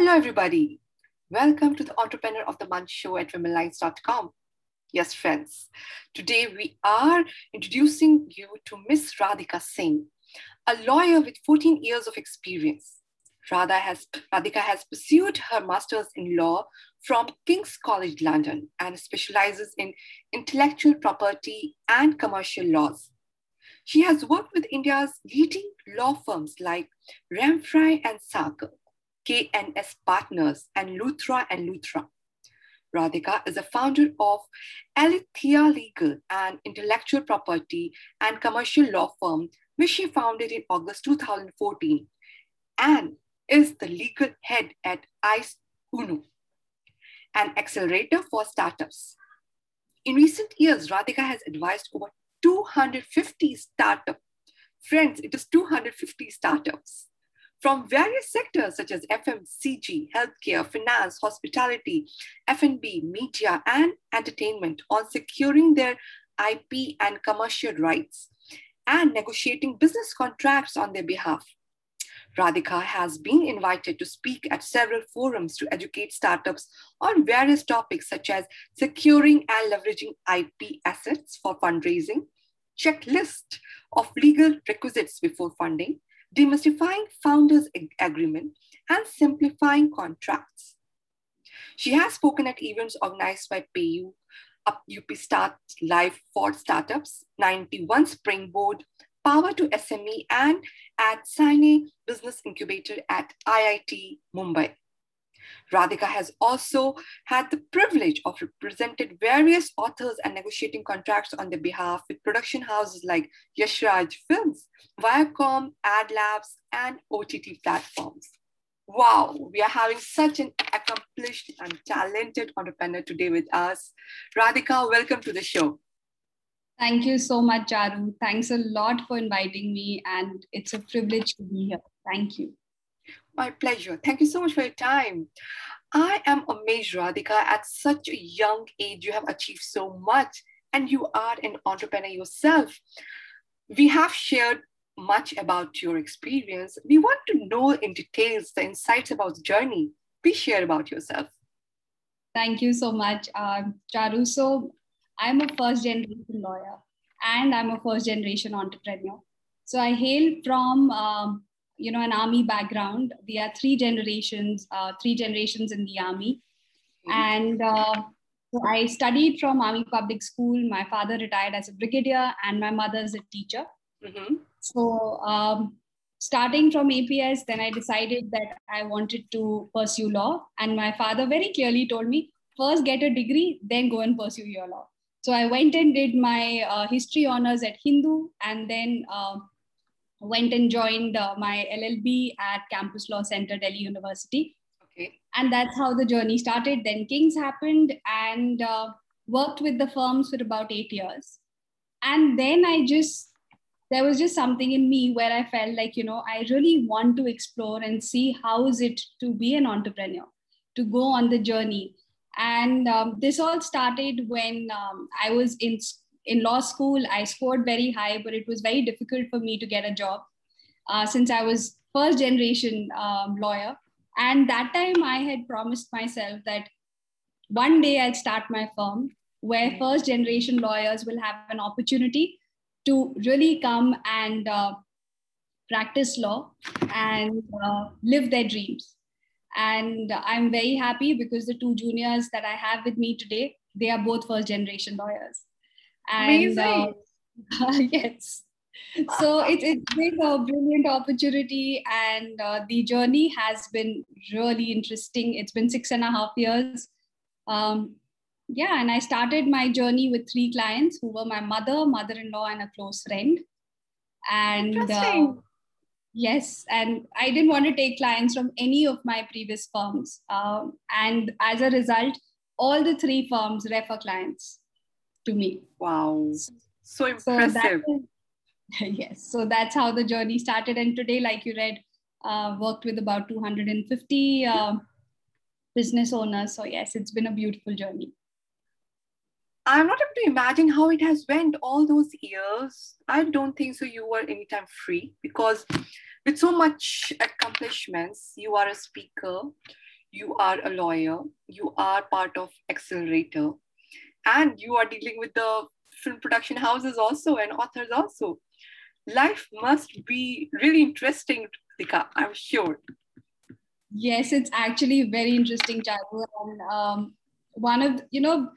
Hello, everybody. Welcome to the Entrepreneur of the Month show at womenlines.com. Yes, friends, today we are introducing you to Miss Radhika Singh, a lawyer with 14 years of experience. Radha has, Radhika has pursued her master's in law from King's College London and specializes in intellectual property and commercial laws. She has worked with India's leading law firms like Remfry and Sagar, KNS Partners, and Luthra and Luthra. Radhika is a founder of Alethea Legal and Intellectual Property and Commercial Law Firm, which she founded in August 2014, and is the legal head at ICE UNO, an accelerator for startups. In recent years, Radhika has advised over 250 startups. Friends, it is 250 startups from various sectors such as FMCG, healthcare, finance, hospitality, F&B, media, and entertainment on securing their IP and commercial rights and negotiating business contracts on their behalf. Radhika has been invited to speak at several forums to educate startups on various topics such as securing and leveraging IP assets for fundraising, checklist of legal requisites before funding, demystifying founders' agreement, and simplifying contracts. She has spoken at events organized by PayU, UP Start Live for Startups, 91 Springboard, Power to SME, and at Sine Business Incubator at IIT Mumbai. Radhika has also had the privilege of represented various authors and negotiating contracts on their behalf with production houses like Yashraj Films, Viacom, Ad Labs, and OTT platforms. Wow, we are having such an accomplished and talented entrepreneur today with us. Radhika, welcome to the show. Thank you so much, Charu. Thanks a lot for inviting me, and it's a privilege to be here. Thank you. My pleasure. Thank you so much for your time. I am amazed, Radhika. At such a young age, you have achieved so much, and you are an entrepreneur yourself. We have shared much about your experience. We want to know in details the insights about the journey. Please share about yourself. Thank you so much, um, Charu. So, I'm a first generation lawyer and I'm a first generation entrepreneur. So, I hail from um, you know an army background. We are three generations uh, three generations in the army. Mm-hmm. and uh, so i studied from army public school. My father retired as a brigadier and my mother is a teacher. Mm-hmm. so um, starting from aps then i decided that i wanted to pursue law. And my father very clearly told me first get a degree then go and pursue your law. So i went and did my uh, history honors at hindu and then uh, went and joined uh, my LLB at Campus Law Center, Delhi University. Okay. And that's how the journey started. Then King's happened and uh, worked with the firms for about eight years. And then I just, there was just something in me where I felt like, you know, I really want to explore and see how is it to be an entrepreneur, to go on the journey. And um, this all started when um, I was in in law school, I scored very high, but it was very difficult for me to get a job uh, since I was first generation um, lawyer. And that time I had promised myself that one day I'd start my firm where first generation lawyers will have an opportunity to really come and uh, practice law and uh, live their dreams. And I'm very happy because the two juniors that I have with me today, they are both first generation lawyers. And uh, yes. So it, it's been a brilliant opportunity, and uh, the journey has been really interesting. It's been six and a half years. Um, yeah, and I started my journey with three clients who were my mother, mother in law, and a close friend. And uh, yes, and I didn't want to take clients from any of my previous firms. Um, and as a result, all the three firms refer clients to me. Wow. So impressive. So yes. So that's how the journey started. And today, like you read, uh, worked with about 250 uh, business owners. So yes, it's been a beautiful journey. I'm not able to imagine how it has went all those years. I don't think so. You were anytime free because with so much accomplishments, you are a speaker, you are a lawyer, you are part of Accelerator, and you are dealing with the film production houses also and authors also. Life must be really interesting, Dika, I'm sure. Yes, it's actually very interesting, Charu. And um, one of, you know,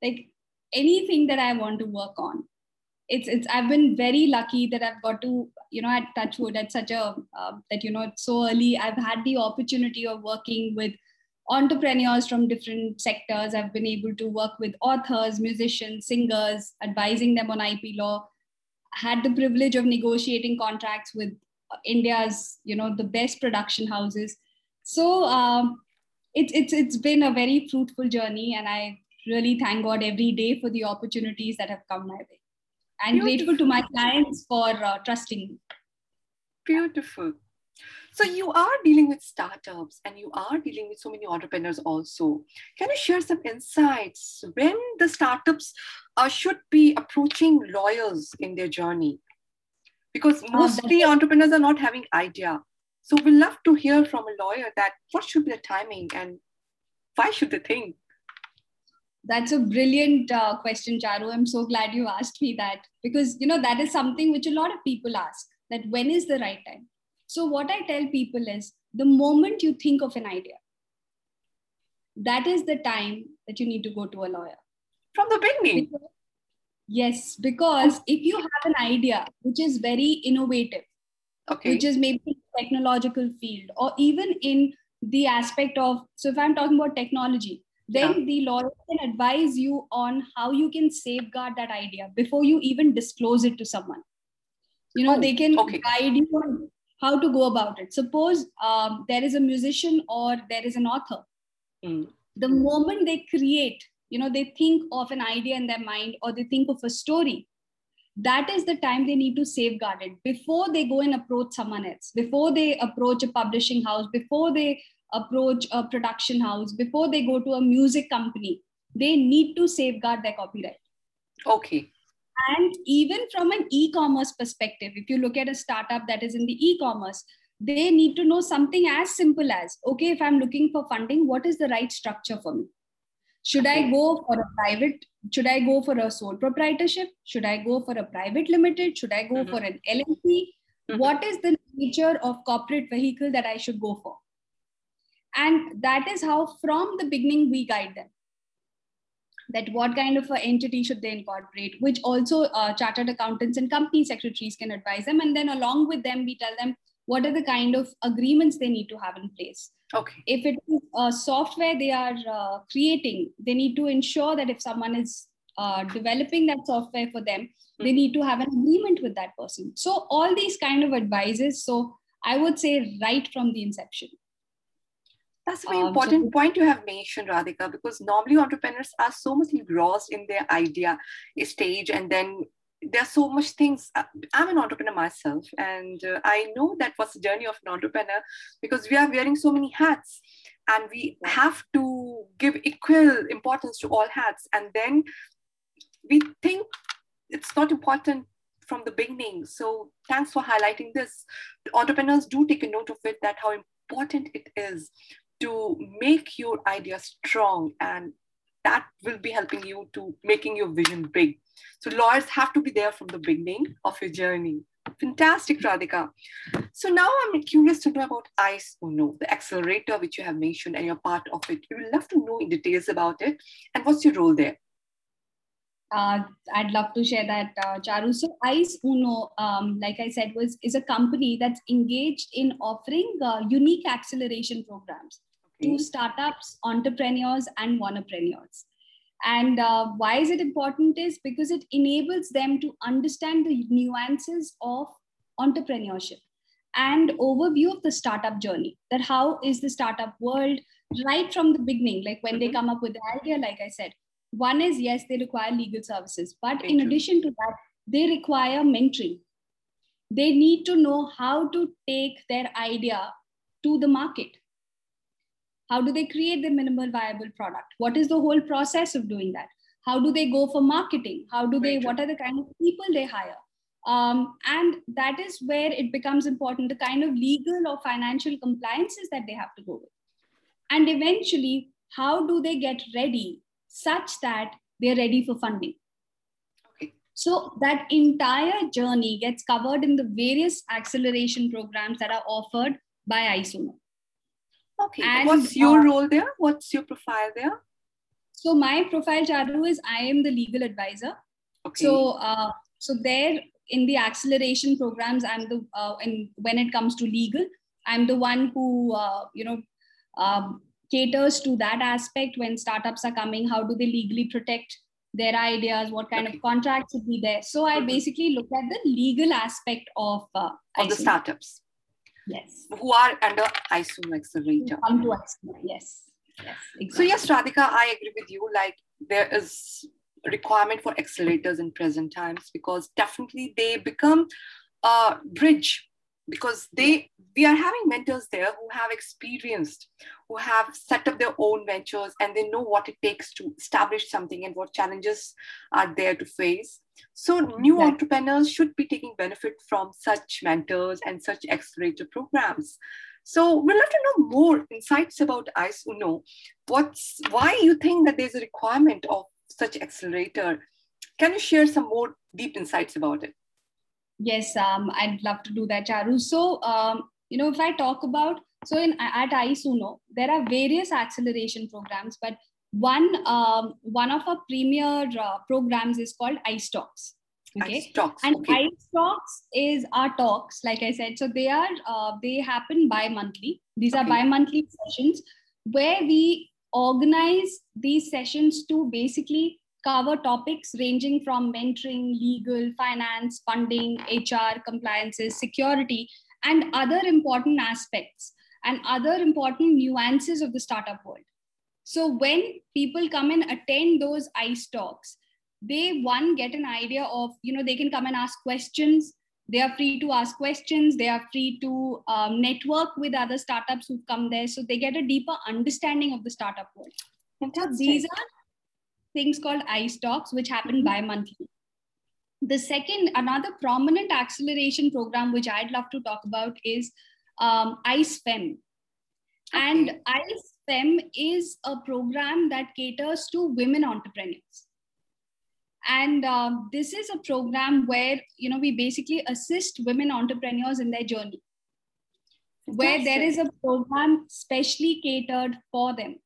like anything that I want to work on, it's it's i've been very lucky that i've got to you know at touchwood at such a uh, that you know so early i've had the opportunity of working with entrepreneurs from different sectors i've been able to work with authors musicians singers advising them on ip law had the privilege of negotiating contracts with india's you know the best production houses so um, it's it's it's been a very fruitful journey and i really thank god every day for the opportunities that have come my way and Beautiful. grateful to my clients for uh, trusting me. Beautiful. So you are dealing with startups and you are dealing with so many entrepreneurs also. Can you share some insights when the startups uh, should be approaching lawyers in their journey? Because uh, mostly entrepreneurs are not having idea. So we love to hear from a lawyer that what should be the timing and why should they think? That's a brilliant uh, question, Charu. I'm so glad you asked me that because you know that is something which a lot of people ask that when is the right time. So what I tell people is the moment you think of an idea, that is the time that you need to go to a lawyer. From the beginning. Because, yes, because if you have an idea which is very innovative, okay. which is maybe technological field, or even in the aspect of so if I'm talking about technology, then yeah. the lawyer can advise you on how you can safeguard that idea before you even disclose it to someone you know oh, they can okay. guide you on how to go about it suppose um, there is a musician or there is an author mm. the moment they create you know they think of an idea in their mind or they think of a story that is the time they need to safeguard it before they go and approach someone else before they approach a publishing house before they approach a production house, before they go to a music company, they need to safeguard their copyright. Okay. And even from an e commerce perspective, if you look at a startup that is in the e commerce, they need to know something as simple as okay, if I'm looking for funding, what is the right structure for me? Should. I go for a private? Should I go for a sole proprietorship? Should I go for a private limited? Should I go mm-hmm. for an LLP? Mm-hmm. What is the nature of corporate vehicle that I should go for? and that is how from the beginning we guide them that what kind of an entity should they incorporate which also uh, chartered accountants and company secretaries can advise them. And then along with them we tell them what are the kind of agreements they need to have in place. Okay. If it is a software they are uh, creating they need to ensure that if someone is uh, developing that software for them mm-hmm. they need to have an agreement with that person. So all these kind of advices so i would say right from the inception that's a very um, important so- point you have mentioned, Radhika, because normally entrepreneurs are so much engrossed in their idea stage and then there's so much things. Uh, i'm an entrepreneur myself and uh, i know that was the journey of an entrepreneur because we are wearing so many hats and we have to give equal importance to all hats and then we think it's not important from the beginning. So thanks for highlighting this. Entrepreneurs do take a note of it that how important it is to make your idea strong and that will be helping you to making your vision big. So lawyers have to be there from the beginning of your journey. Fantastic radhika. So now i'm curious to know about ice uno the accelerator which you have mentioned and you're part of it. We would love to know in details about it. And what's your role there? Uh, I'd love to share that, uh, Charu. So, ICE Uno, um, like I said, was is a company that's engaged in offering uh, unique acceleration programs. To startups, entrepreneurs, and entrepreneurs. And uh, why is it important? Is because it enables them to understand the nuances of entrepreneurship and overview of the startup journey. That how is the startup world right from the beginning, like when mm-hmm. they come up with the idea, like I said one is yes, they require legal services, but in addition to that, they require mentoring. They need to know how to take their idea to the market. How do they create the minimal viable product? What is the whole process of doing that? How do they go for marketing? How do they, what are the kind of people they hire? Um, and that is where it becomes important the kind of legal or financial compliances that they have to go with and eventually how do they get ready such that they're ready for funding so that entire journey gets covered in the various acceleration programs that are offered by ICE-UNO. Okay. And, what's your uh, role there? What's your profile there? So my profile, Charu, is I am the legal advisor. Okay. So uh, so there in the acceleration programs, I'm the uh, and when it comes to legal, I'm the one who uh, you know um, caters to that aspect when startups are coming. How do they legally protect their ideas, what kind okay. of contracts would be there. So I mm-hmm. basically look at the legal aspect of uh, of the startups. Yes. Who are under ICE-UNO Accelerator. Come to yes. Yes, exactly. So yes, Radhika, I agree with you. Like there is requirement for accelerators in present times because definitely they become a bridge because they we are having mentors there who have experienced who have set up their own ventures and they know what it takes to establish something and what challenges are there to face so new yeah. entrepreneurs should be taking benefit from such mentors and such accelerator programs so we'd love to know more insights about ICE-UNO. What's why you think that there's a requirement of such accelerator? Can you share some more deep insights about it? Yes, um, I'd love to do that, Charu. So, um, you know, if I talk about, so in at ICE-UNO, there are various acceleration programs, but one um, one of our premier uh, programs is called ICE Talks. Okay, ICE Talks. and okay. ICE Talks is our talks, like I said. So they are uh, they happen bi-monthly. These okay. are bi-monthly sessions where we organize these sessions to basically cover topics ranging from mentoring, legal, finance, funding, HR, compliances, security, and other important aspects and other important nuances of the startup world. So when people come and attend those ICE talks, they one get an idea of, you know, they can come and ask questions. They are free to ask questions. They are free to um, network with other startups who've come there. So they get a deeper understanding of the startup world. Fantastic. These are things called ICE talks, which happen mm-hmm. bi-monthly. The second, another prominent acceleration program, which I'd love to talk about, is um, ICE FEM. Okay. And ICE FEM is a program that caters to women entrepreneurs. And um, this is a program where you know we basically assist women entrepreneurs in their journey, where there is a program specially catered for them.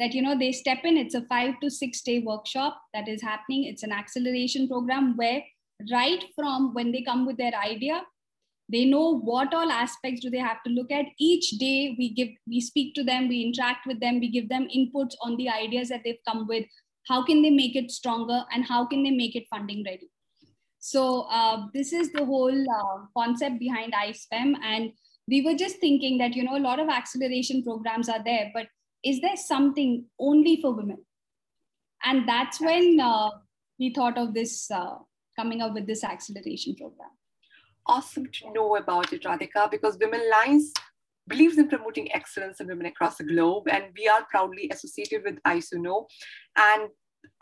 That you know they step in it's a 5 to 6 day workshop that is happening. It's an acceleration program where right from when they come with their idea they know what all aspects do they have to look at each day we give we speak to them we interact with them we give them inputs on the ideas that they've come with how can they make it stronger and how can they make it funding ready so uh, this is the whole uh, concept behind ICE-FEM and we were just thinking that you know a lot of acceleration programs are there but is there something only for women? And that's when uh, we thought of this uh, coming up with this acceleration program. Awesome to know about it, Radhika, because Women Lines believes in promoting excellence in women across the globe, and we are proudly associated with ICE-UNO. And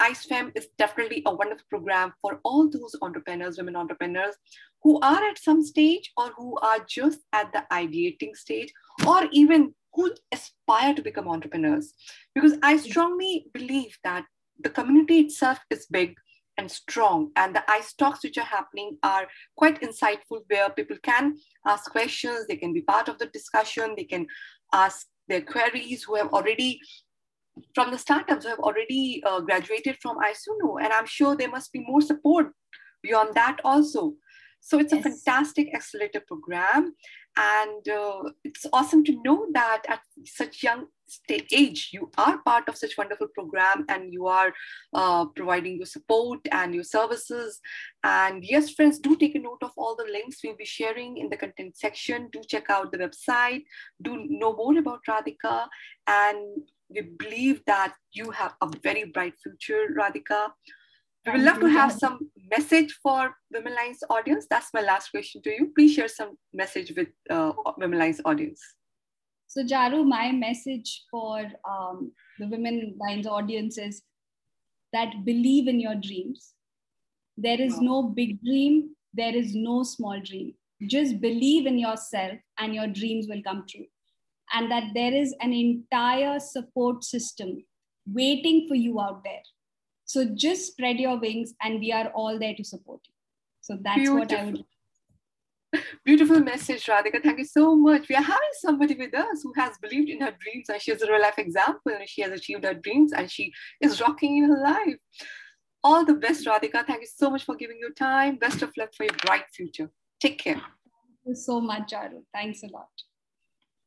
ICE-FEM is definitely a wonderful program for all those entrepreneurs, women entrepreneurs, who are at some stage or who are just at the ideating stage, or even who aspire to become entrepreneurs. Because I strongly believe that the community itself is big and strong, and the ICE talks which are happening are quite insightful, where people can ask questions, they can be part of the discussion, they can ask their queries who have already from the startups who have already uh, graduated from ICE-UNO, and I'm sure there must be more support beyond that also. So it's yes. a fantastic accelerator program. And uh, it's awesome to know that at such young age, you are part of such wonderful program and you are uh, providing your support and your services. And yes, friends, do take a note of all the links we'll be sharing in the content section. Do check out the website. Do know more about Radhika. And we believe that you have a very bright future, Radhika. We would love to have some message for Women Lines audience. That's my last question to you. Please share some message with uh, Women Lines audience. So, Charu, my message for um, the Women Lines audience is that believe in your dreams. There is no big dream, there is no small dream. Just believe in yourself, and your dreams will come true. and that there is an entire support system waiting for you out there. So just spread your wings, and we are all there to support you. So that's Beautiful. what I would. Beautiful message, Radhika. Thank you so much. We are having somebody with us who has believed in her dreams and she is a real life example and she has achieved her dreams and she is rocking in her life. All the best, Radhika. Thank you so much for giving your time. Best of luck for your bright future. Take care. Thank you so much, Charu. Thanks a lot.